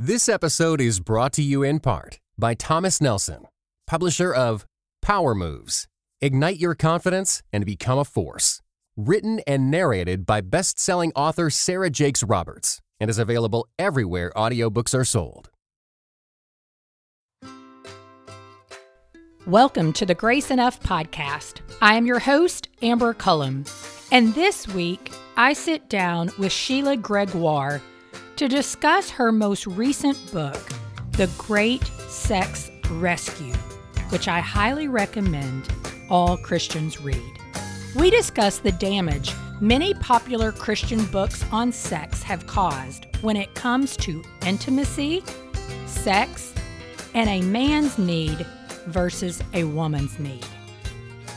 This episode is brought to you in part by Thomas Nelson, publisher of Power Moves Ignite Your Confidence and Become a Force. Written and narrated by best selling author Sarah Jakes Roberts and is available everywhere audiobooks are sold. Welcome to the Grace Enough podcast. I am your host, Amber Cullum, and this week I sit down with Sheila Gregoire to discuss her most recent book, The Great Sex Rescue, which I highly recommend all Christians read. We discuss the damage many popular Christian books on sex have caused when it comes to intimacy, sex, and a man's need versus a woman's need.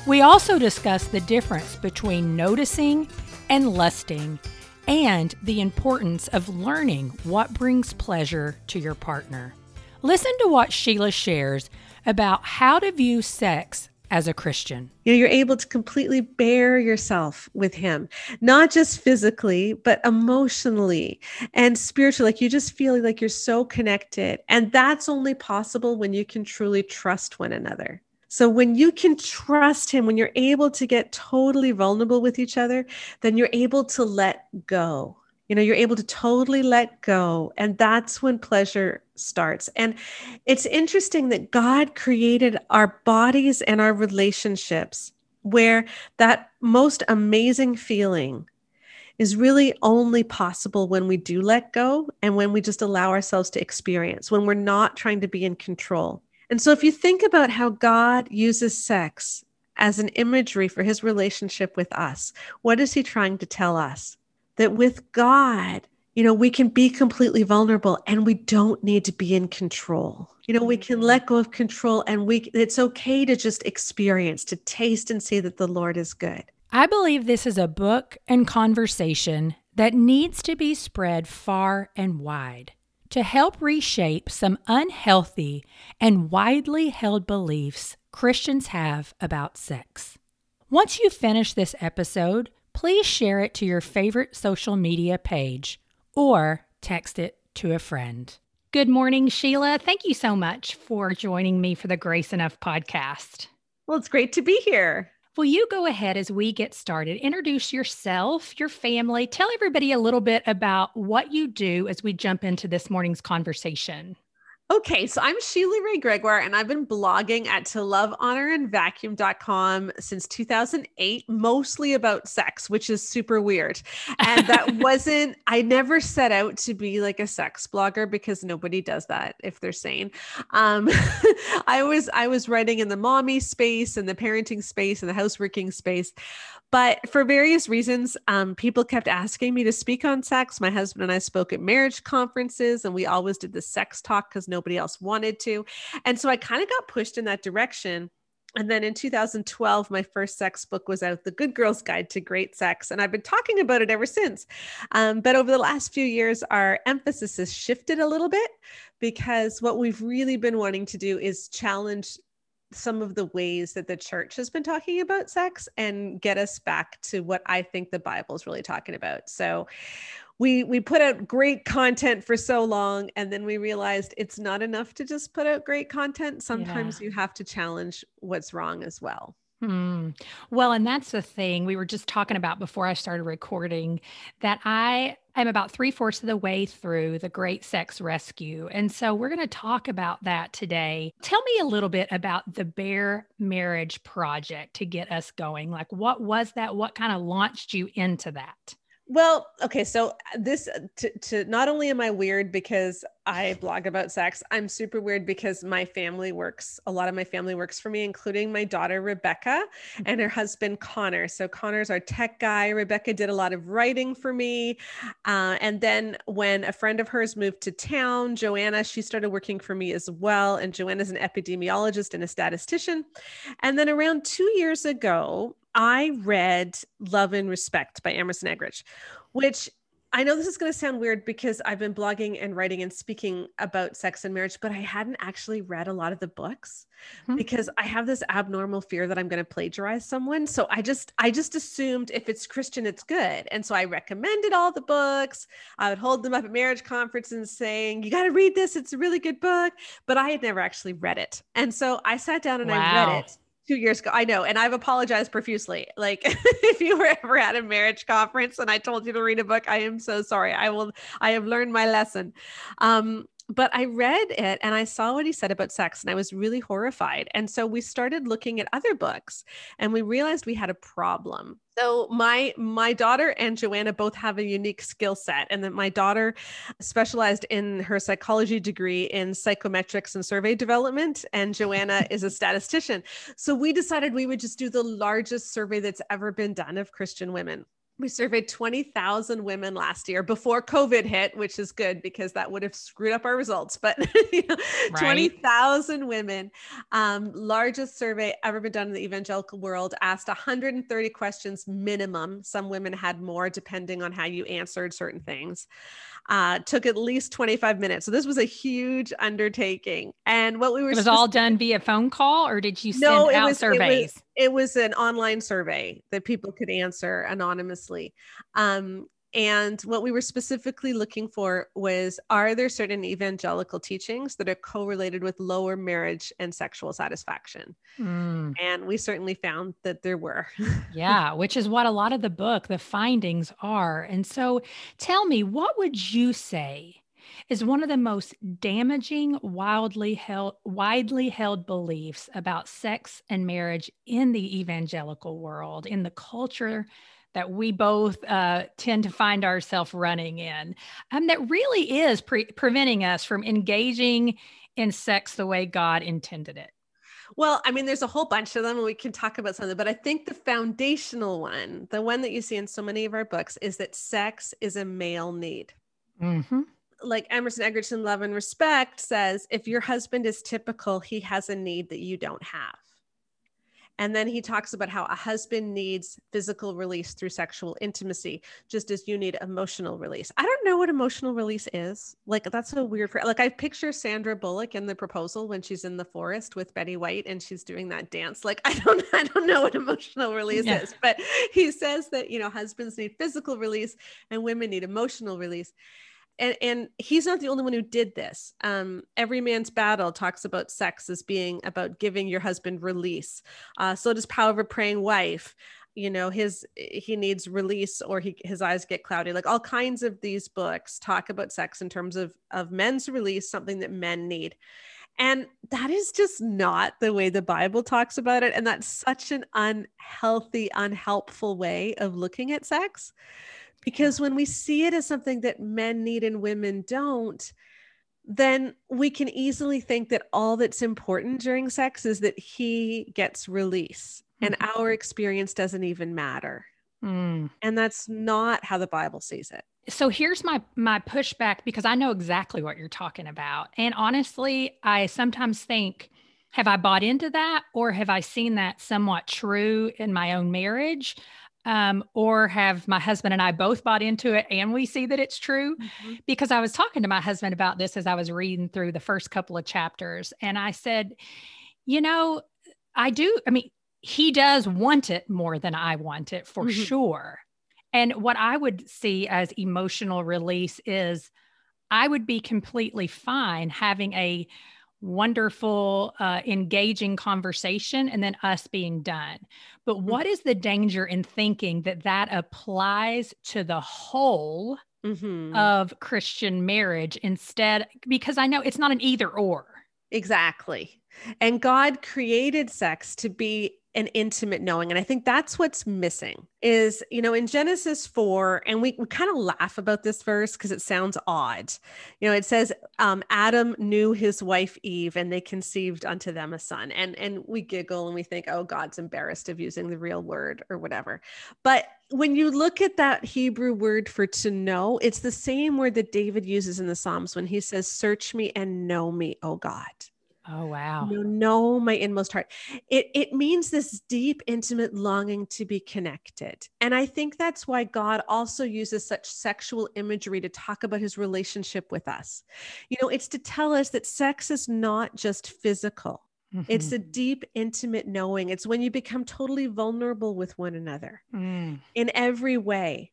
We also discuss the difference between noticing and lusting and the importance of learning what brings pleasure to your partner. Listen to what Sheila shares about how to view sex as a Christian. You know, you're able to completely bare yourself with him, not just physically, but emotionally and spiritually. Like you just feel like you're so connected. And that's only possible when you can truly trust one another. So when you can trust him, when you're able to get totally vulnerable with each other, then you're able to let go. You know, you're able to totally let go. And that's when pleasure starts. And it's interesting that God created our bodies and our relationships where that most amazing feeling is really only possible when we do let go and when we just allow ourselves to experience, when we're not trying to be in control. And so, if you think about how God uses sex as an imagery for his relationship with us, what is he trying to tell us? That with God, you know, we can be completely vulnerable and we don't need to be in control. You know, we can let go of control and we it's okay to just experience, to taste and see that the Lord is good. I believe this is a book and conversation that needs to be spread far and wide to help reshape some unhealthy and widely held beliefs Christians have about sex. Once you finish this episode, please share it to your favorite social media page or text it to a friend. Good morning, Sheila. Thank you so much for joining me for the Grace Enough podcast. Well, it's great to be here. Will you go ahead as we get started? Introduce yourself, your family, tell everybody a little bit about what you do as we jump into this morning's conversation. Okay, so I'm Sheila Wray Gregoire, and I've been blogging at to love, honor, and vacuum.com since 2008, mostly about sex, which is super weird. And that wasn't, I never set out to be like a sex blogger because nobody does that if they're sane. Um, I was, I was writing in the mommy space and the parenting space and the houseworking space. But for various reasons, um, people kept asking me to speak on sex. My husband and I spoke at marriage conferences, and we always did the sex talk because nobody else wanted to. And so I kind of got pushed in that direction. And then in 2012, my first sex book was out, The Good Girl's Guide to Great Sex. And I've been talking about it ever since. Um, but over the last few years, our emphasis has shifted a little bit because what we've really been wanting to do is challenge some of the ways that the church has been talking about sex and get us back to what I think the Bible is really talking about. So we we put out great content for so long and then we realized it's not enough to just put out great content. Sometimes yeah. you have to challenge what's wrong as well. Hmm. Well, and that's the thing we were just talking about before I started recording that I am about three fourths of the way through the Great Sex Rescue. And so we're going to talk about that today. Tell me a little bit about the Bare Marriage Project to get us going. Like, what was that? What kind of launched you into that? Well, okay, so this to, to not only am I weird because I blog about sex, I'm super weird because my family works, a lot of my family works for me, including my daughter Rebecca and her husband Connor. So Connor's our tech guy. Rebecca did a lot of writing for me. Uh, and then when a friend of hers moved to town, Joanna, she started working for me as well. And Joanna's an epidemiologist and a statistician. And then around two years ago, I read Love and Respect by Emerson Eggerichs, which I know this is going to sound weird because I've been blogging and writing and speaking about sex and marriage, but I hadn't actually read a lot of the books mm-hmm. because I have this abnormal fear that I'm going to plagiarize someone. So I just I just assumed if it's Christian it's good. And so I recommended all the books. I would hold them up at marriage conferences and saying, "You got to read this. It's a really good book." But I had never actually read it. And so I sat down and wow. I read it two years ago. I know. And I've apologized profusely. Like if you were ever at a marriage conference and I told you to read a book, I am so sorry. I will, I have learned my lesson. Um, but I read it and I saw what he said about sex and I was really horrified. And so we started looking at other books and we realized we had a problem. So my my daughter and Joanna both have a unique skill set and that my daughter specialized in her psychology degree in psychometrics and survey development and Joanna is a statistician. So we decided we would just do the largest survey that's ever been done of Christian women we surveyed 20,000 women last year before COVID hit, which is good because that would have screwed up our results. But you know, right. 20,000 women, um, largest survey ever been done in the evangelical world, asked 130 questions minimum. Some women had more depending on how you answered certain things uh, took at least 25 minutes. So this was a huge undertaking. And what we were It was all done via phone call or did you send no, out was, surveys? It was, an online survey that people could answer anonymously. Um, and what we were specifically looking for was are there certain evangelical teachings that are correlated with lower marriage and sexual satisfaction? Mm. And we certainly found that there were. yeah, which is what a lot of the book, the findings are. And so tell me, what would you say? Is one of the most damaging, wildly held, widely held beliefs about sex and marriage in the evangelical world, in the culture that we both uh, tend to find ourselves running in um, that really is pre- preventing us from engaging in sex the way God intended it? Well, I mean, there's a whole bunch of them, and we can talk about some of them, but I think the foundational one, the one that you see in so many of our books, is that sex is a male need. Mm-hmm. Like Emerson Eggerichs Love and Respect says, if your husband is typical, he has a need that you don't have. And then he talks about how a husband needs physical release through sexual intimacy, just as you need emotional release. I don't know what emotional release is. Like that's a weird. Like I picture Sandra Bullock in the proposal when she's in the forest with Betty White and she's doing that dance. Like I don't, I don't know what emotional release yeah. is, but he says that you know husbands need physical release and women need emotional release and and he's not the only one who did this. Um, every man's battle talks about sex as being about giving your husband release. Uh, so does power of a praying wife. You know his he needs release or he his eyes get cloudy. Like all kinds of these books talk about sex in terms of of men's release something that men need. And that is just not the way the bible talks about it. And that's such an unhealthy unhelpful way of looking at sex because when we see it as something that men need and women don't, then we can easily think that all that's important during sex is that he gets release and mm-hmm. our experience doesn't even matter. Mm. And that's not how the Bible sees it. So here's my my pushback because I know exactly what you're talking about. And honestly, I sometimes think have I bought into that or have I seen that somewhat true in my own marriage? Um, or have my husband and I both bought into it and we see that it's true? Mm-hmm. Because I was talking to my husband about this as I was reading through the first couple of chapters. And I said, you know, I do, I mean, he does want it more than I want it for mm-hmm. sure. And what I would see as emotional release is I would be completely fine having a wonderful, uh, engaging conversation and then us being done. But mm-hmm. what is the danger in thinking that that applies to the whole mm-hmm. of Christian marriage instead? Because I know it's not an either or. Exactly. And God created sex to be an intimate knowing and i think that's what's missing is you know in genesis 4 and we, we kind of laugh about this verse because it sounds odd. You know it says um, adam knew his wife eve and they conceived unto them a son and and we giggle and we think oh god's embarrassed of using the real word or whatever. But when you look at that hebrew word for to know it's the same word that david uses in the psalms when he says search me and know me oh god Oh wow. You know, know my inmost heart. It it means this deep, intimate longing to be connected. And I think that's why God also uses such sexual imagery to talk about his relationship with us. You know, it's to tell us that sex is not just physical. Mm-hmm. It's a deep, intimate knowing. It's when you become totally vulnerable with one another mm. in every way.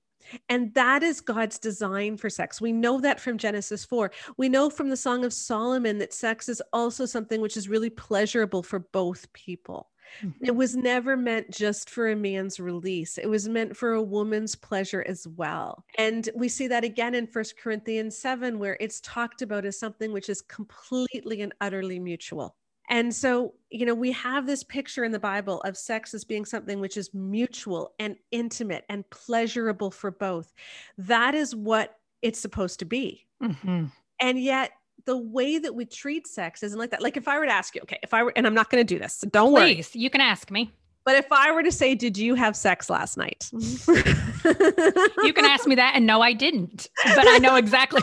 And that is God's design for sex. We know that from Genesis 4. We know from the Song of Solomon that sex is also something which is really pleasurable for both people. Mm-hmm. It was never meant just for a man's release. It was meant for a woman's pleasure as well. And we see that again in First Corinthians 7, where it's talked about as something which is completely and utterly mutual. And so, you know, we have this picture in the Bible of sex as being something which is mutual and intimate and pleasurable for both. That is what it's supposed to be. Mm-hmm. And yet, the way that we treat sex isn't like that. Like, if I were to ask you, okay, if I were, and I'm not going to do this, so don't Please, worry. you can ask me. But if I were to say, did you have sex last night? you can ask me that. And no, I didn't. But I know exactly.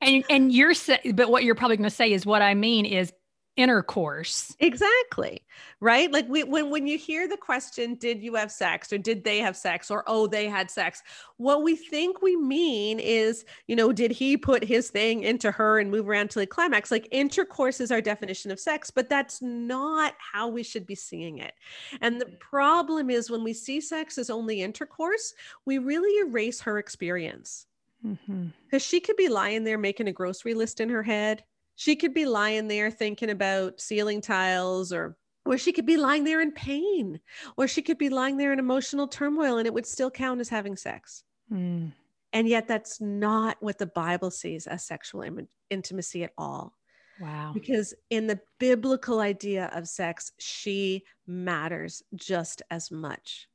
And and you're but what you're probably going to say is what I mean is intercourse. Exactly. Right? Like we, when when you hear the question did you have sex or did they have sex or oh they had sex, what we think we mean is, you know, did he put his thing into her and move around to he climax? Like intercourse is our definition of sex, but that's not how we should be seeing it. And the problem is when we see sex as only intercourse, we really erase her experience. Because mm-hmm. she could be lying there making a grocery list in her head she could be lying there thinking about ceiling tiles or or she could be lying there in pain or she could be lying there in emotional turmoil and it would still count as having sex mm. and yet that's not what the bible sees as sexual Im- intimacy at all wow because in the biblical idea of sex she matters just as much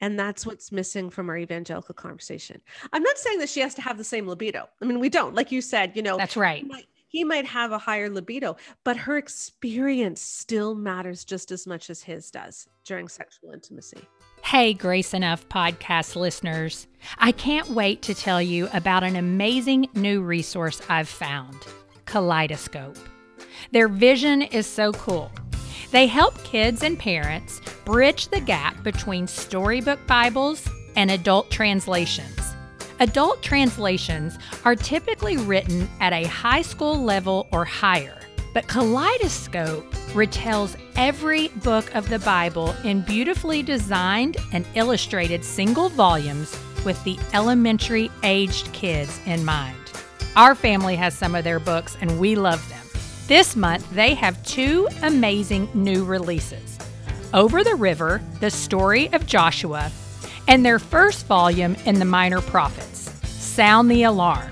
and that's what's missing from our evangelical conversation. I'm not saying that she has to have the same libido. I mean, we don't. Like you said, you know, that's right he might have a higher libido, but her experience still matters just as much as his does during sexual intimacy. Hey, Grace Enough podcast listeners. I can't wait to tell you about an amazing new resource I've found Kaleidoscope. Their vision is so cool. They help kids and parents bridge the gap between storybook Bibles and adult translations. Adult translations are typically written at a high school level or higher, but Kaleidoscope retells every book of the Bible in beautifully designed and illustrated single volumes with the elementary aged kids in mind. Our family has some of their books and we love them. This month, they have two amazing new releases Over the River, the story of Joshua, and their first volume in the Minor Prophets. Sound the Alarm,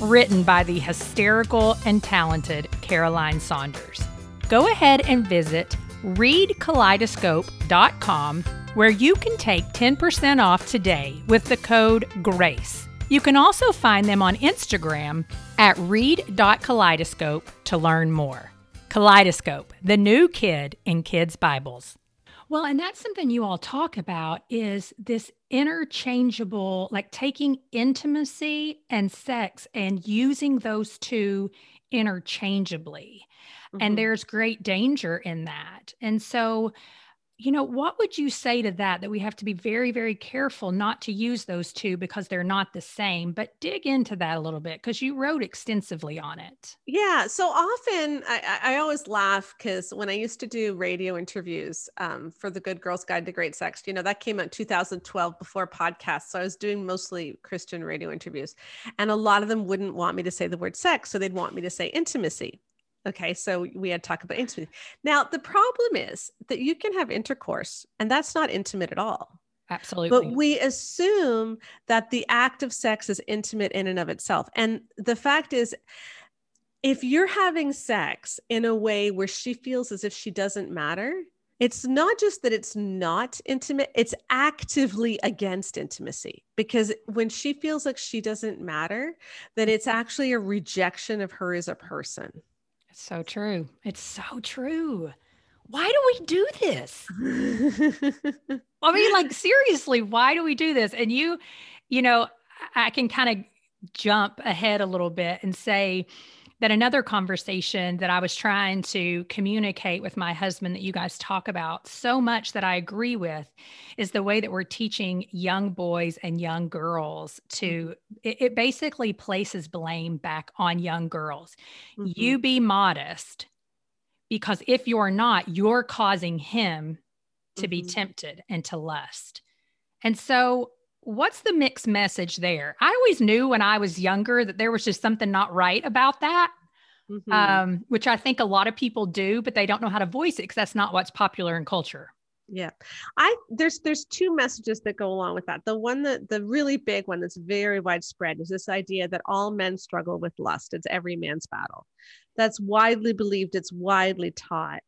written by the hysterical and talented Caroline Saunders. Go ahead and visit readkaleidoscope.com where you can take 10% off today with the code GRACE. You can also find them on Instagram at read.kaleidoscope to learn more. Kaleidoscope, the new kid in kids' Bibles. Well, and that's something you all talk about is this interchangeable, like taking intimacy and sex and using those two interchangeably. Mm-hmm. And there's great danger in that. And so, you know, what would you say to that? That we have to be very, very careful not to use those two because they're not the same, but dig into that a little bit because you wrote extensively on it. Yeah. So often I, I always laugh because when I used to do radio interviews um, for the Good Girls Guide to Great Sex, you know, that came out 2012 before podcasts. So I was doing mostly Christian radio interviews. And a lot of them wouldn't want me to say the word sex. So they'd want me to say intimacy. Okay, so we had talked about intimacy. Now, the problem is that you can have intercourse, and that's not intimate at all. Absolutely. But we assume that the act of sex is intimate in and of itself. And the fact is, if you're having sex in a way where she feels as if she doesn't matter, it's not just that it's not intimate, it's actively against intimacy. Because when she feels like she doesn't matter, then it's actually a rejection of her as a person. So true. It's so true. Why do we do this? I mean, like, seriously, why do we do this? And you, you know, I can kind of jump ahead a little bit and say, that another conversation that I was trying to communicate with my husband that you guys talk about so much that I agree with is the way that we're teaching young boys and young girls to, mm-hmm. it, it basically places blame back on young girls. Mm-hmm. You be modest because if you're not, you're causing him to mm-hmm. be tempted and to lust. And so what's the mixed message there? I always knew when I was younger that there was just something not right about that. Mm-hmm. Um, which I think a lot of people do, but they don't know how to voice it because that's not what's popular in culture. Yeah. I there's there's two messages that go along with that. The one that the really big one that's very widespread is this idea that all men struggle with lust. It's every man's battle. That's widely believed, it's widely taught.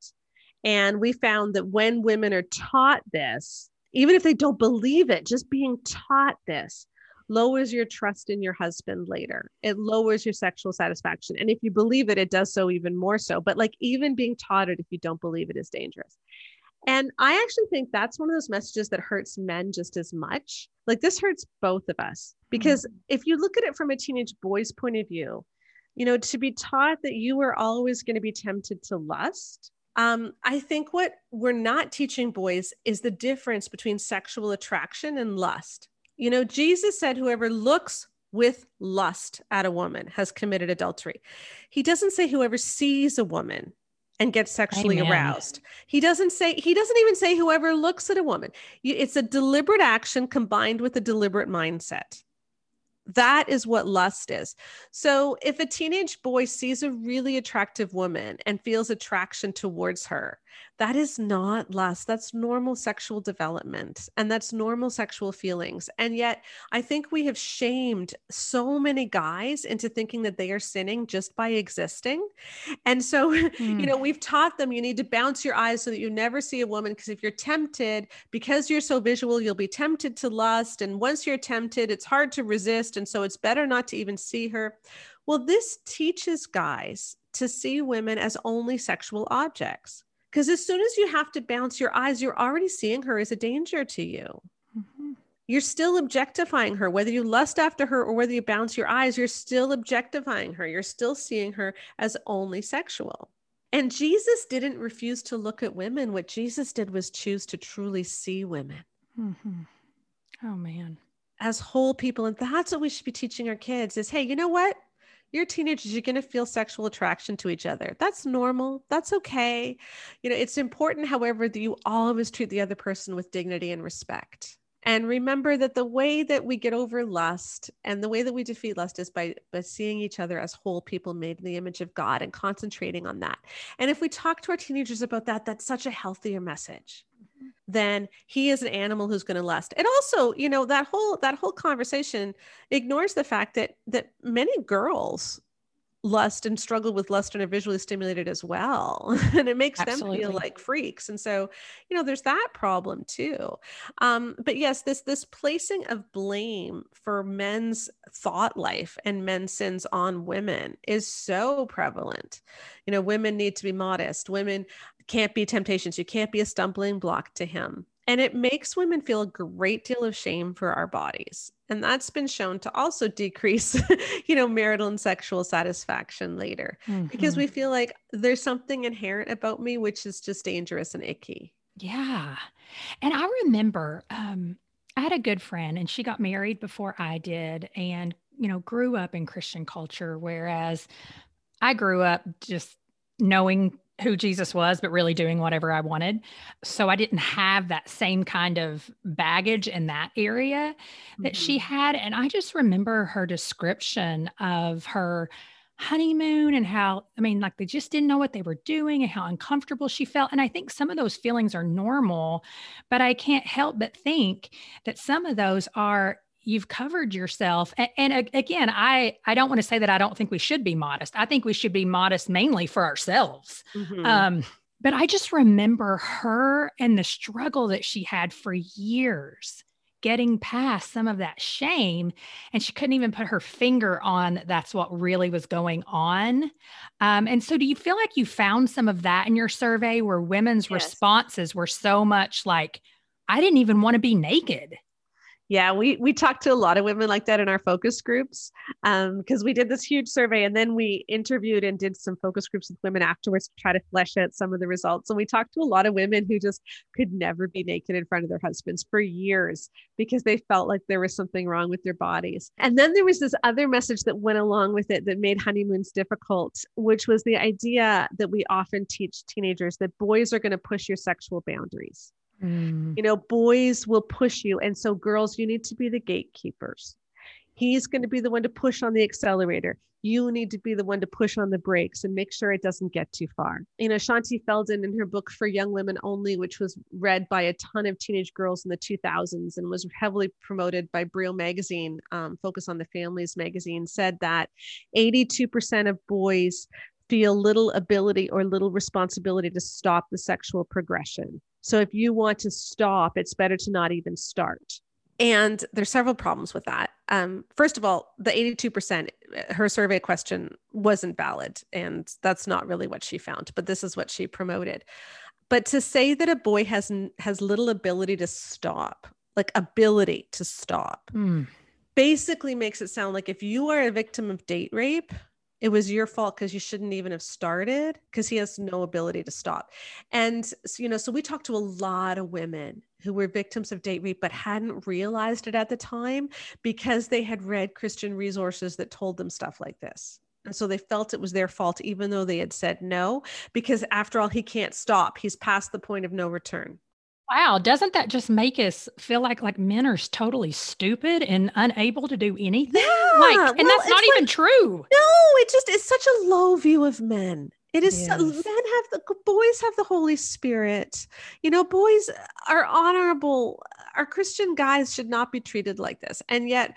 And we found that when women are taught this, even if they don't believe it, just being taught this lowers your trust in your husband later. It lowers your sexual satisfaction. And if you believe it, it does so even more so. But like even being taught it, if you don't believe it, is dangerous. And I actually think that's one of those messages that hurts men just as much. Like this hurts both of us because mm-hmm. if you look at it from a teenage boy's point of view, you know, to be taught that you are always going to be tempted to lust um, I think what we're not teaching boys is the difference between sexual attraction and lust. You know, Jesus said, whoever looks with lust at a woman has committed adultery. He doesn't say whoever sees a woman and gets sexually Amen. aroused. He doesn't say, he doesn't even say whoever looks at a woman. It's a deliberate action combined with a deliberate mindset. That is what lust is. So if a teenage boy sees a really attractive woman and feels attraction towards her, that is not lust. That's normal sexual development and that's normal sexual feelings. And yet, I think we have shamed so many guys into thinking that they are sinning just by existing. And so, mm. you hmm. know, we've taught them you need to bounce your eyes so that you never see a woman because if you're tempted, because you're so visual, you'll be tempted to lust. And once you're tempted, it's hard to resist. And so, it's better not to even see her. Well, this teaches guys to see women as only sexual objects. Because as soon as you have to bounce your eyes, you're already seeing her as a danger to you. Mm-hmm. You're still objectifying her, whether you lust after her or whether you bounce your eyes, you're still objectifying her. You're still seeing her as only sexual. And Jesus didn't refuse to look at women. What Jesus did was choose to truly see women. Mm-hmm. Oh, man. As whole people. And that's what we should be teaching our kids is hey, you know what? You're teenagers you're going to feel sexual attraction to each other. That's normal. That's okay. You know it's important however that you always treat the other person with dignity and respect. And remember that the way that we get over lust and the way that we defeat lust is by by seeing each other as whole people made in the image of god and concentrating on that. And if we talk to our teenagers about that that's such a healthier message then he is an animal who's going to lust and also you know that whole that whole conversation ignores the fact that that many girls lust and struggle with lust and are visually stimulated as well. And it makes Absolutely. them feel like freaks. And so you know there's that problem too. Um, but yes this this placing of blame for men's thought life and men's sins on women is so prevalent. You know women need to be modest. Women can't be temptations. You can't be a stumbling block to him. And it makes women feel a great deal of shame for our bodies. And that's been shown to also decrease, you know, marital and sexual satisfaction later mm-hmm. because we feel like there's something inherent about me which is just dangerous and icky. Yeah. And I remember um, I had a good friend and she got married before I did and, you know, grew up in Christian culture, whereas I grew up just knowing who Jesus was, but really doing whatever I wanted. So I didn't have that same kind of baggage in that area that mm-hmm. she had. And I just remember her description of her honeymoon and how, I mean, like they just didn't know what they were doing and how uncomfortable she felt. And I think some of those feelings are normal, but I can't help but think that some of those are you've covered yourself and, and, again i i don't want to say that i don't think we should be modest i think we should be modest mainly for ourselves mm-hmm. um, but i just remember her and the struggle that she had for years getting past some of that shame and she couldn't even put her finger on that's what really was going on um, and so do you feel like you found some of that in your survey where women's yes. responses were so much like i didn't even want to be naked Yeah, we we talked to a lot of women like that in our focus groups because um, we did this huge survey and then we interviewed and did some focus groups with women afterwards to try to flesh out some of the results. And we talked to a lot of women who just could never be naked in front of their husbands for years because they felt like there was something wrong with their bodies. And then there was this other message that went along with it that made honeymoons difficult, which was the idea that we often teach teenagers that boys are going to push your sexual boundaries. Mm. You know, boys will push you. And so, girls, you need to be the gatekeepers. He's going to be the one to push on the accelerator. You need to be the one to push on the brakes and make sure it doesn't get too far. You know, Shaunti Feldhahn in her book For Young Women Only, which was read by a ton of teenage girls in the 2000s and was heavily promoted by Brio Magazine, um, Focus on the Families magazine, said that 82% of boys feel little ability or little responsibility to stop the sexual progression. So if you want to stop, it's better to not even start. And there's several problems with that. Um, first of all, the 82%, her survey question wasn't valid. And that's not really what she found, but this is what she promoted. But to say that a boy has has little ability to stop, like ability to stop, mm. basically makes it sound like if you are a victim of date rape, it was your fault because you shouldn't even have started because he has no ability to stop. And you know so we talked to a lot of women who were victims of date rape but hadn't realized it at the time because they had read christian resources that told them stuff like this. And so they felt it was their fault even though they had said no because after all he can't stop. He's past the point of no return Wow, doesn't that just make us feel like like men are totally stupid and unable to do anything? Yeah, like, and well, that's not even like, true. No, it just is such a low view of men. It is yes. men have the boys have the Holy Spirit. You know, boys are honorable. Our Christian guys should not be treated like this. And yet,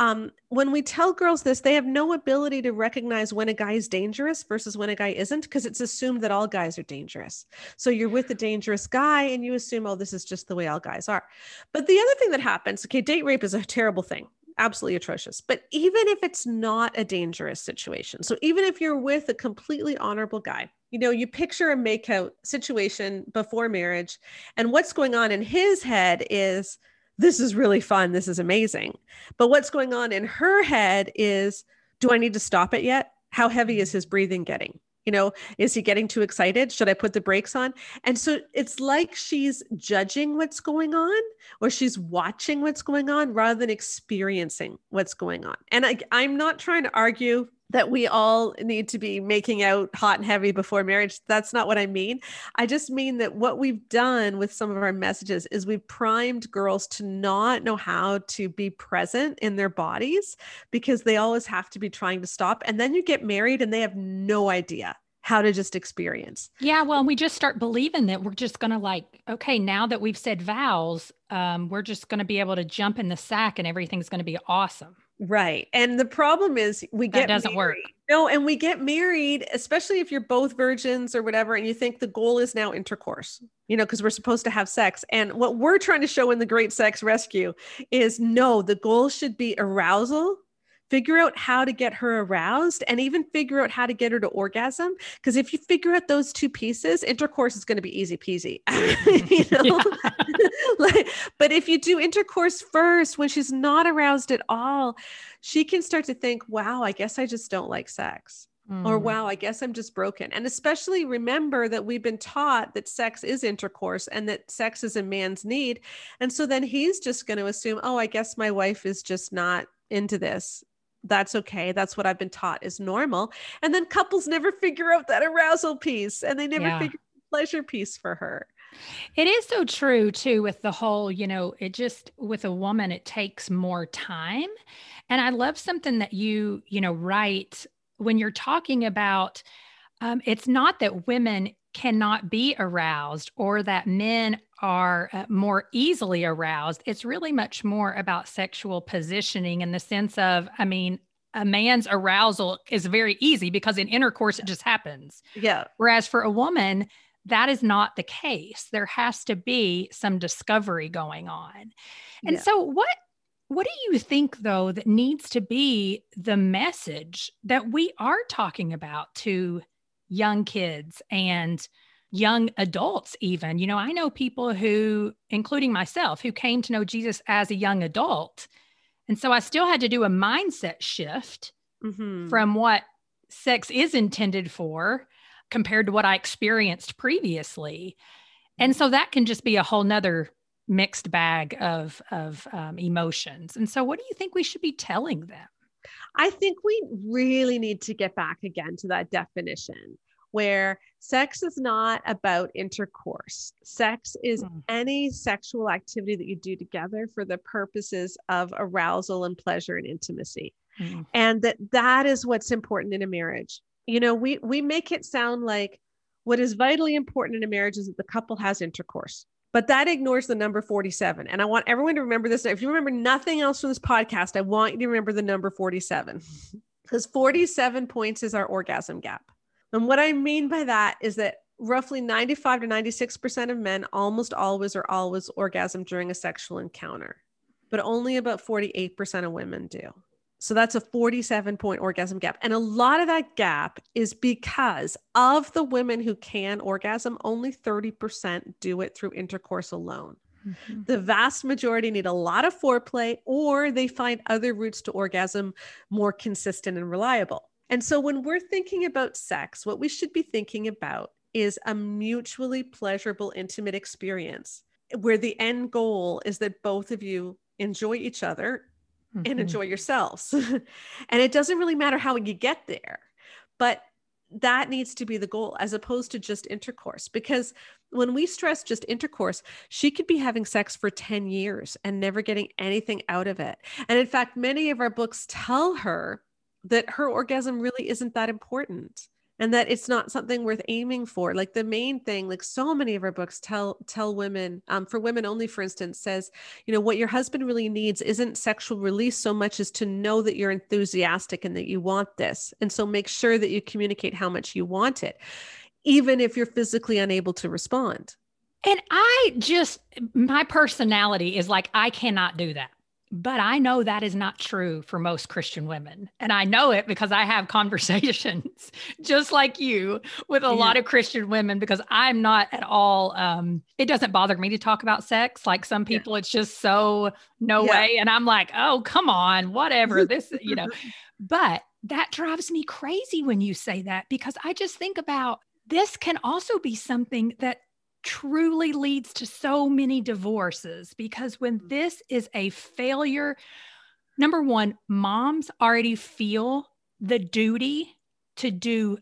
um, when we tell girls this, they have no ability to recognize when a guy is dangerous versus when a guy isn't, because it's assumed that all guys are dangerous. So you're with a dangerous guy and you assume, oh, this is just the way all guys are. But the other thing that happens, okay, date rape is a terrible thing absolutely atrocious. But even if it's not a dangerous situation, so even if you're with a completely honorable guy, you know, you picture a makeout situation before marriage, and what's going on in his head is, this is really fun. This is amazing. But what's going on in her head is, do I need to stop it yet? How heavy is mm-hmm. his breathing getting? You know is he getting too excited? Should i put the brakes on? And so it's like she's judging what's going on or she's watching what's going on rather than experiencing what's going on. And I, i'm not trying to argue that we all need to be making out hot and heavy before marriage. That's not what I mean. I just mean that what we've done with some of our messages is we've primed girls to not know how to be present in their bodies because they always have to be trying to stop. And then you get married and they have no idea how to just experience. Yeah, well, we just start believing that we're just going to like, okay, now that we've said vows, um, we're just going to be able to jump in the sack and everything's going to be awesome. Right. And the problem is we that get doesn't married. work. No, and we get married, especially if you're both virgins or whatever, and you think the goal is now intercourse, you know, because we're supposed to have sex. And what we're trying to show in the Great Sex Rescue is no, the goal should be arousal figure out how to get her aroused and even figure out how to get her to orgasm because if you figure out those two pieces intercourse is going to be easy peasy you know like, but if you do intercourse first when she's not aroused at all she can start to think wow i guess i just don't like sex Mm. Or, wow, I guess I'm just broken. And especially remember that we've been taught that sex is intercourse and that sex is a man's need. And so then he's just going to assume, oh, I guess my wife is just not into this that's okay. That's what I've been taught is normal. And then couples never figure out that arousal piece and they never yeah. figure pleasure piece for her. It is so true too with the whole, you know, it just with a woman it takes more time. And I love something that you, you know, write when you're talking about um, it's not that women cannot be aroused or that men are uh, more easily aroused. It's really much more about sexual positioning in the sense of, I mean, a man's arousal is very easy because in intercourse it just happens. Yeah. Whereas for a woman, that is not the case. There has to be some discovery going on. And yeah. so what what do you think though that needs to be the message that we are talking about to young kids and young adults, even. You know, I know people who, including myself, who came to know Jesus as a young adult. And so I still had to do a mindset shift mm-hmm. from what sex is intended for compared to what I experienced previously. And so that can just be a whole nother mixed bag of, of um, emotions. And so, what do you think we should be telling them? I think we really need to get back again to that definition where sex is not about intercourse. Sex is mm. any sexual activity that you do together for the purposes of arousal and pleasure and intimacy. Mm. And that that is what's important in a marriage. You know, we we make it sound like what is vitally important in a marriage is that the couple has intercourse. But that ignores the number 47. And I want everyone to remember this. If you remember nothing else from this podcast, I want you to remember the number 47 because 47 points is our orgasm gap. And what I mean by that is that roughly 95 to 96% of men almost always or always orgasm during a sexual encounter, but only about 48% of women do. So that's a 47 point orgasm gap. And a lot of that gap is because of the women who can orgasm, only 30% do it through intercourse alone. Mm-hmm. The vast majority need a lot of foreplay or they find other routes to orgasm more consistent and reliable. And so when we're thinking about sex, what we should be thinking about is a mutually pleasurable, intimate experience where the end goal is that both of you enjoy each other mm-hmm. and enjoy yourselves. and it doesn't really matter how you get there, but that needs to be the goal as opposed to just intercourse. Because when we stress just intercourse, she could be having sex for 10 years and never getting anything out of it. And in fact, many of our books tell her that her orgasm really isn't that important and that it's not something worth aiming for. Like the main thing like so many of our books tell tell women um, for women only for instance says you know what your husband really needs isn't sexual release so much as to know that you're enthusiastic and that you want this. And so make sure that you communicate how much you want it even if you're physically unable to respond. And i just my personality is like i cannot do that but I know that is not true for most Christian women. And I know it because I have conversations just like you with a yeah. lot of Christian women because I'm not at all, um, it doesn't bother me to talk about sex. Like some people, yeah. it's just so no yeah. way. And I'm like, oh, come on, whatever. This, you know, but that drives me crazy when you say that because I just think about this can also be something that truly leads to so many divorces because when mm. this is a failure, number one, moms already feel the duty to do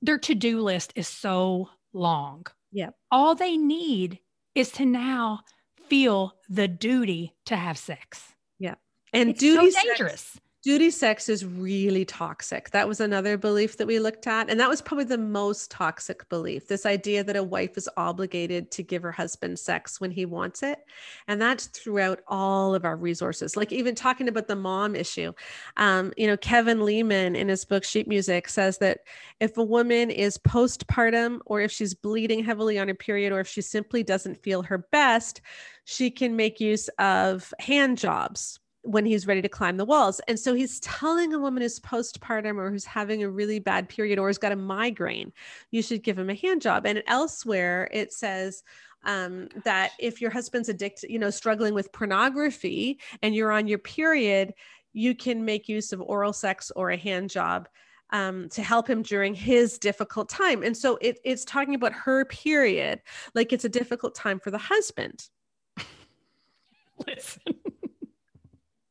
their to do list is so long. Yeah. All they need is to now feel the duty to have sex. Yeah. And it's duty so dangerous. Sex, duty sex is really toxic. That was another belief that we looked at. And that was probably the most toxic belief this idea that a wife is obligated to give her husband sex when he wants it. And that's throughout all of our resources. Like even talking about the mom issue, um, you know, Kevin Leman in his book Sheet Music says that if a woman is postpartum or if she's bleeding heavily on her period or if she simply doesn't feel her best, she can make use of hand jobs when he's ready to climb the walls. And so he's telling a woman who's postpartum or who's having a really bad period or has got a migraine, you should give him a hand job. And elsewhere it says, um, that if your husband's addicted, you know, struggling with pornography and you're on your period, you can make use of oral sex or a hand job um, to help him during his difficult time. And so it, it's talking about her period, like it's a difficult time for the husband. Listen.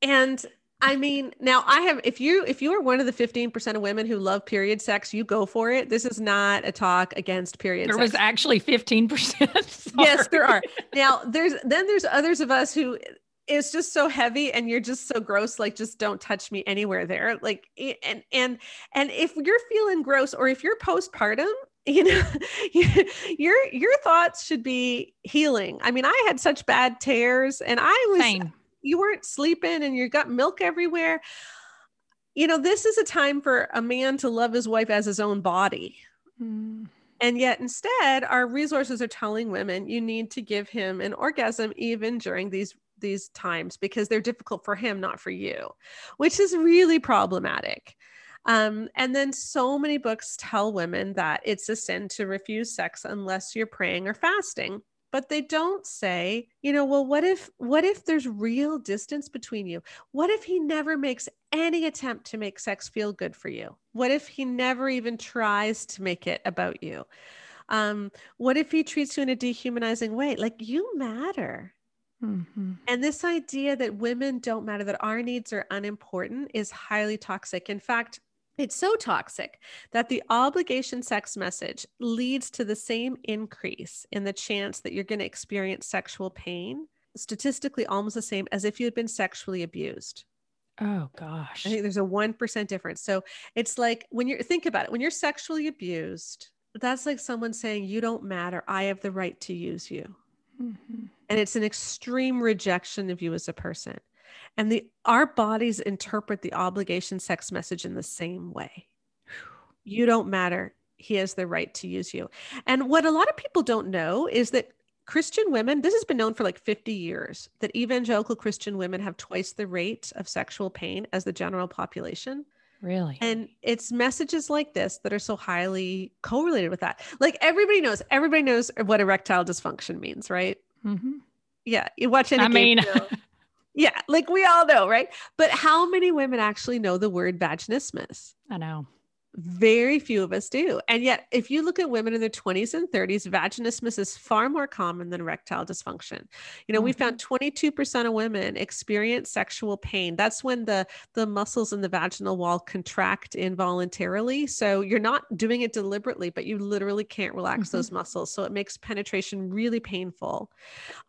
And I mean, now I have if you if you are one of the 15% of women who love period sex, you go for it. This is not a talk against period there sex. was actually 15%. yes, there are. Now there's then there's others of us who it's just so heavy and you're just so gross like just don't touch me anywhere there like and and and if you're feeling gross or if you're postpartum you know your your thoughts should be healing i mean i had such bad tears and i was Same you weren't sleeping and you got milk everywhere. You know, this is a time for a man to love his wife as his own body. Mm. And yet, instead, our resources are telling women you need to give him an orgasm even during these these times because they're difficult for him, not for you, which is really problematic. Um, and then so many books tell women that it's a sin to refuse sex unless you're praying or fasting but they don't say you know well what if what if there's real distance between you? What if he never makes any attempt to make sex feel good for you? What if he never even tries to make it about you? Um what if he treats you in a dehumanizing way? Like you matter. Mm-hmm. and this idea that women don't matter that our needs are unimportant is highly toxic. In fact it's so toxic that the obligation sex message leads to the same increase in the chance that you're going to experience sexual pain, statistically almost the same as if you had been sexually abused. Oh gosh. I think there's a 1% difference. So it's like when you think about it, when you're sexually abused, that's like someone saying, You don't matter. I have the right to use you. Mm-hmm. And it's an extreme rejection of you as a person and the our bodies interpret the obligation sex message in the same way you don't matter he has the right to use you and what a lot of people don't know is that christian women this has been known for like 50 years that evangelical christian women have twice the rate of sexual pain as the general population Really? And it's messages like this that are so highly correlated with that. Like everybody knows, everybody knows what erectile dysfunction means, right? Mm-hmm. Yeah. You watch any I mean, yeah, like we all know, right? But how many women actually know the word vaginismus? I know. Very few of us do. And yet, if you look at women in their 20s and 30s, vaginismus is far more common than erectile dysfunction. You know, mm-hmm. we found 22% of women experience sexual pain. That's when the the muscles in the vaginal wall contract involuntarily. So you're not doing it deliberately, but you literally can't relax mm-hmm. those muscles. So it makes penetration really painful.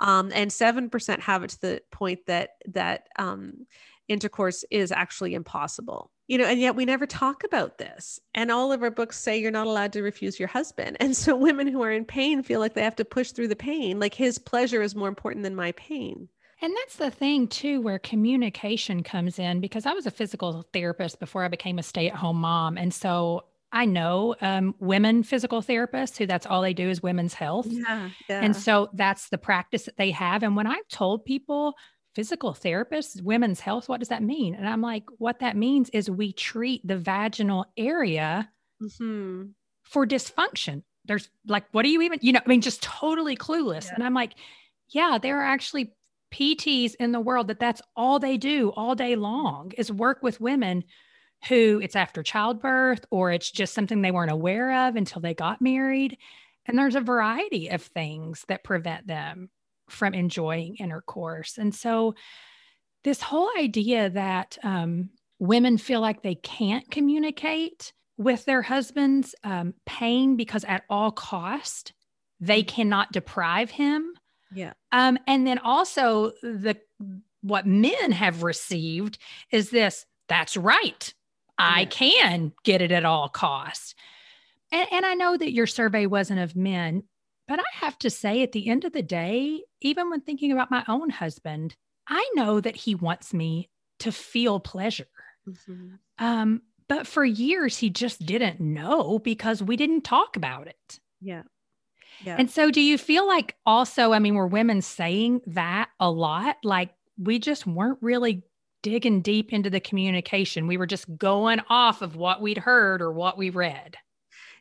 Um, and 7% have it to the point that that um, intercourse is actually impossible you know and yet we never talk about this and all of our books say you're not allowed to refuse your husband and so women who are in pain feel like they have to push through the pain like his pleasure is more important than my pain and that's the thing too where communication comes in because i was a physical therapist before i became a stay-at-home mom and so I know um, women physical therapists who that's all they do is women's health. Yeah, yeah. And so that's the practice that they have. And when I've told people, physical therapist, women's health, what does that mean? And I'm like, what that means is we treat the vaginal area mm-hmm. for dysfunction. There's like, what do you even, you know, I mean, just totally clueless. Yeah. And I'm like, yeah, there are actually PTs in the world that that's all they do all day long is work with women who it's after childbirth or it's just something they weren't aware of until they got married. And there's a variety of things that prevent them from enjoying intercourse. And so, this whole idea that um, women feel like they can't communicate with their husband's um, pain because at all cost they mm-hmm. cannot deprive him. Yeah. Um, and then also the what men have received is this. That's right. I yeah. can get it at all costs. And, and I know that your survey wasn't of men, but I have to say, at the end of the day, even when thinking about my own husband, I know that he wants me to feel pleasure. Mm-hmm. Um, but for years, he just didn't know because we didn't talk about it. Yeah. Yeah. And so, do you feel like also, I mean, were women saying that a lot? Like we just weren't really digging deep into the communication. We were just going off of what we'd heard or what we read.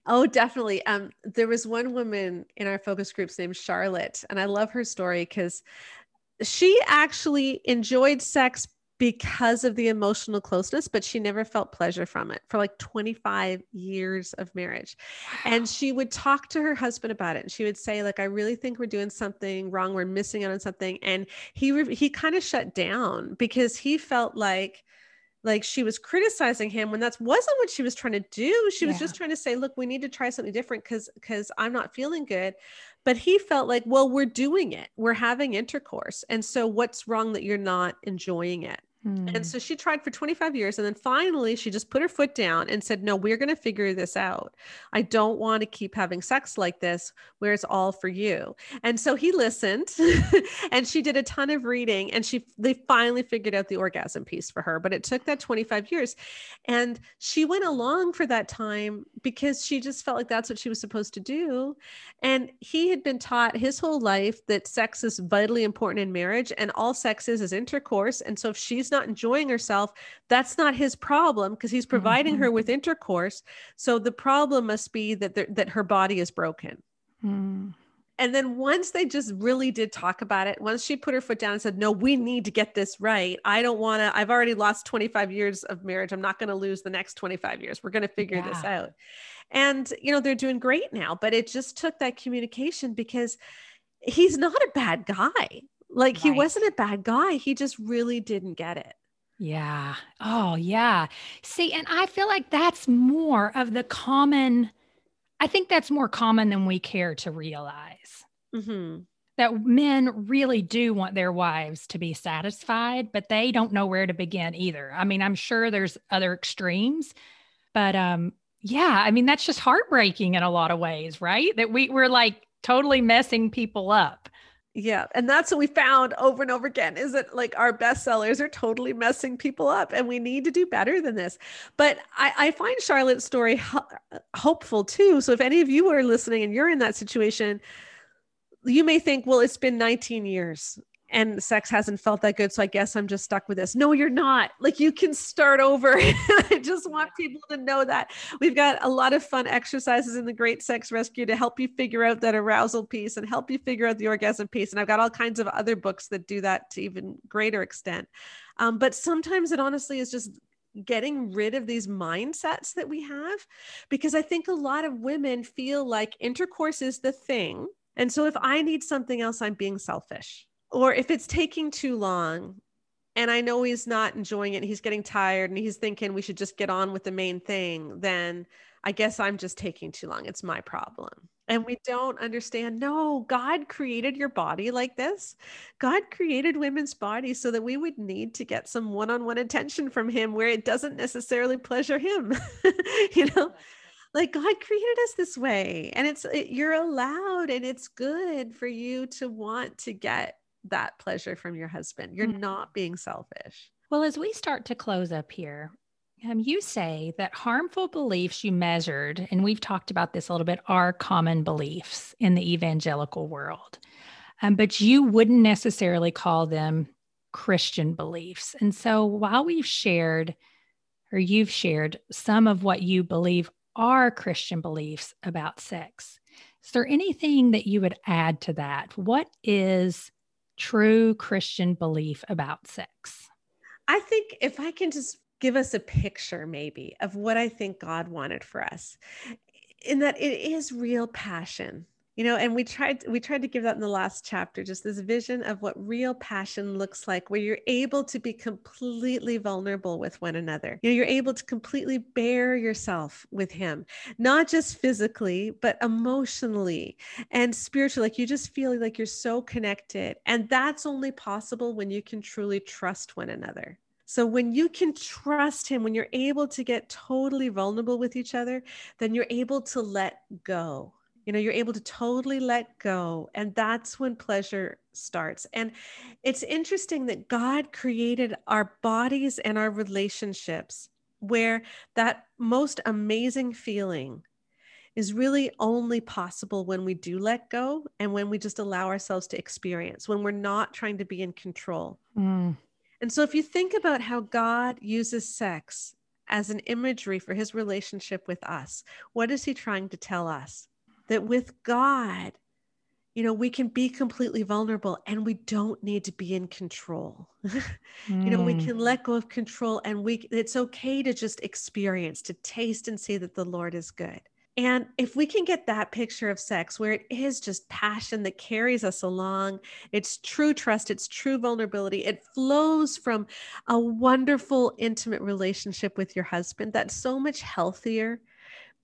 Oh, definitely. Um, there was one woman in our focus groups named Charlotte, and I love her story because she actually enjoyed sex because of the emotional closeness, but she never felt pleasure from it for like 25 years of marriage. Wow. And she would talk to her husband about it. And she would say, like, I really think we're doing something wrong. We're missing out on something. And he, re- he kind of shut down because he felt like, like she was criticizing him when that wasn't what she was trying to do. She yeah. was just trying to say look we need to try something different because because i'm not feeling good. But he felt like well we're doing it. We're having intercourse. And so what's wrong that you're not enjoying it and hmm. so she tried for 25 years. And then finally, she just put her foot down and said, No, we're going to figure this out. I don't want to keep having sex like this where it's all for you. And so he listened and she did a ton of reading and she, they finally figured out the orgasm piece for her. But it took that 25 years. And she went along for that time because she just felt like that's what she was supposed to do. And he had been taught his whole life that sex is vitally important in marriage and all sex is is intercourse. And so if she's not enjoying herself, that's not his problem because he's providing mm-hmm. her with intercourse. So the problem must be that that her body is broken. Mm. And then once they just really did talk about it, once she put her foot down and said, No, we need to get this right. I don't want to, I've already lost 25 years of marriage. I'm not going to lose the next 25 years. We're going to figure yeah. this out. And, you know, they're doing great now, but it just took that communication because he's not a bad guy. Like right. he wasn't a bad guy. He just really didn't get it. Yeah. Oh, yeah. See, and I feel like that's more of the common I think that's more common than we care to realize. Mm-hmm. That men really do want their wives to be satisfied, but they don't know where to begin either. I mean, I'm sure there's other extremes, but um, yeah, I mean, that's just heartbreaking in a lot of ways, right? That we, we're like totally messing people up. Yeah. And that's what we found over and over again is that like our bestsellers are totally messing people up and we need to do better than this. But I, I find Charlotte's story ho- hopeful too. So if any of you are listening and you're in that situation, you may think, well, it's been 19 years and sex hasn't felt that good. So I guess I'm just stuck with this. No, you're not. Like you can start over. I just want people to know that we've got a lot of fun exercises in the Great Sex Rescue to help you figure out that arousal piece and help you figure out the orgasm piece. And I've got all kinds of other books that do that to even greater extent. Um, but sometimes it honestly is just getting rid of these mindsets that we have because I think a lot of women feel like intercourse is the thing. And so if I need something else, I'm being selfish or if it's taking too long and I know he's not enjoying it, he's getting tired and he's thinking we should just get on with the main thing, then I guess I'm just taking too long. It's my problem. And we don't understand no, God created your body like this. God created women's bodies so that we would need to get some one on one attention from Him where it doesn't necessarily pleasure Him. you know? like god created us this way and it's it, you're allowed and it's good for you to want to get that pleasure from your husband. You're mm-hmm. not being selfish. Well, as we start to close up here, um, you say that harmful beliefs you measured, and we've talked about this a little bit, are common beliefs in the evangelical world. Um, but you wouldn't necessarily call them Christian beliefs. And so while we've shared, or you've shared, some of what you believe are Christian beliefs about sex, is there anything that you would add to that? What is true Christian belief about sex? I think if I can just give us a picture, maybe, of what I think God wanted for us, in that it is real passion you know and we tried we tried to give that in the last chapter just this vision of what real passion looks like where you're able to be completely vulnerable with one another. You know you're able to completely bare yourself with him not just physically but emotionally and spiritually. Like you just feel like you're so connected and that's only possible when you can truly trust one another. So when you can trust him, when you're able to get totally vulnerable with each other, then you're able to let go you know you're able to totally let go and that's when pleasure starts. And it's interesting that god created our bodies and our relationships where that most amazing feeling is really only possible when we do let go and when we just allow ourselves to experience when we're not trying to be in control. Mm. and so if you think about how god uses sex as an imagery for his relationship with us what is he trying to tell us that with God, you know, we can be completely vulnerable and we don't need to be in control. mm. You know, we hmm. can let go of control and we it's okay to just experience, to taste and see that the Lord is good. And if we can get that picture of sex where it is just passion that carries us along, it's true trust, it's true vulnerability, it flows from a wonderful, intimate relationship with your husband, that's so much healthier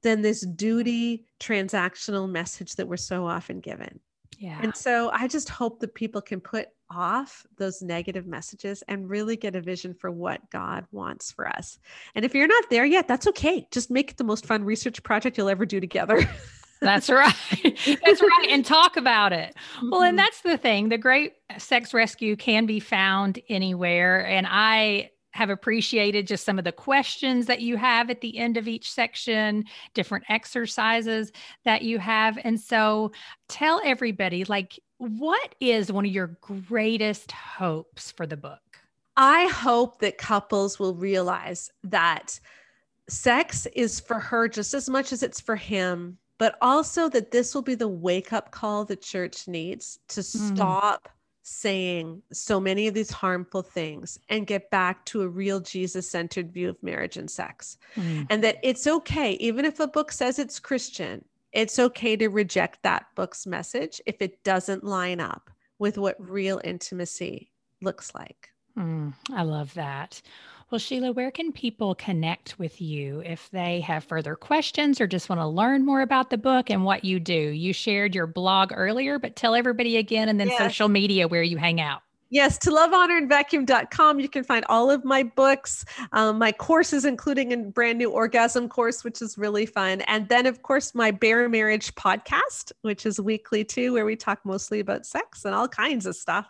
than this duty transactional message that we're so often given. Yeah. And so I just hope that people can put off those negative messages and really get a vision for what God wants for us. And if you're not there yet, that's okay. Just make it the most fun research project you'll ever do together. That's right. That's right. And talk about it. Well, and mm-hmm. that's the thing. The Great Sex Rescue can be found anywhere. And I have appreciated just some of the questions that you have at the end of each section, different exercises that you have. And so tell everybody, like, what is one of your greatest hopes for the book? I hope that couples will realize that sex is for her just as much as it's for him, but also that this will be the wake up call the church needs to mm. Saying so many of these harmful things and get back to a real Jesus centered view of marriage and sex. Mm. And that it's okay, even if a book says it's Christian, it's okay to reject that book's message if it doesn't line up with what real intimacy looks like. Mm, I love that. Well, Sheila, where can people connect with you if they have further questions or just want to learn more about the book and what you do? You shared your blog earlier, but tell everybody again and then yes. social media where you hang out. Yes, to love, honor, and vacuum.com. You can find all of my books, um, my courses, including a brand new orgasm course, which is really fun. And then, of course, my Bare Marriage podcast, which is weekly too, where we talk mostly about sex and all kinds of stuff.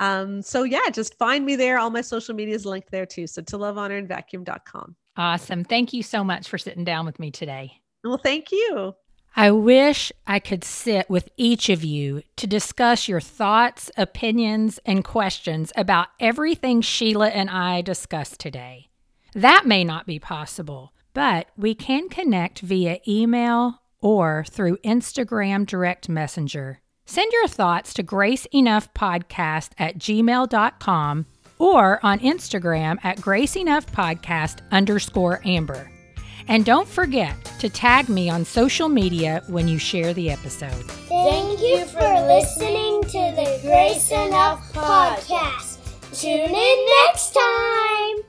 Um, so, yeah, just find me there. All my social media is linked there too. So, to love, honor, and vacuum.com. Awesome. Thank you so much for sitting down with me today. Well, thank you. I wish I could sit with each of you to discuss your thoughts, opinions, and questions about everything Sheila and I discussed today. That may not be possible, but we can connect via email or through Instagram direct messenger. Send your thoughts to graceenoughpodcast at gmail.com or on Instagram at graceenoughpodcast underscore amber. And don't forget to tag me on social media when you share the episode. Thank you for listening to the Grace Enough podcast. Tune in next time.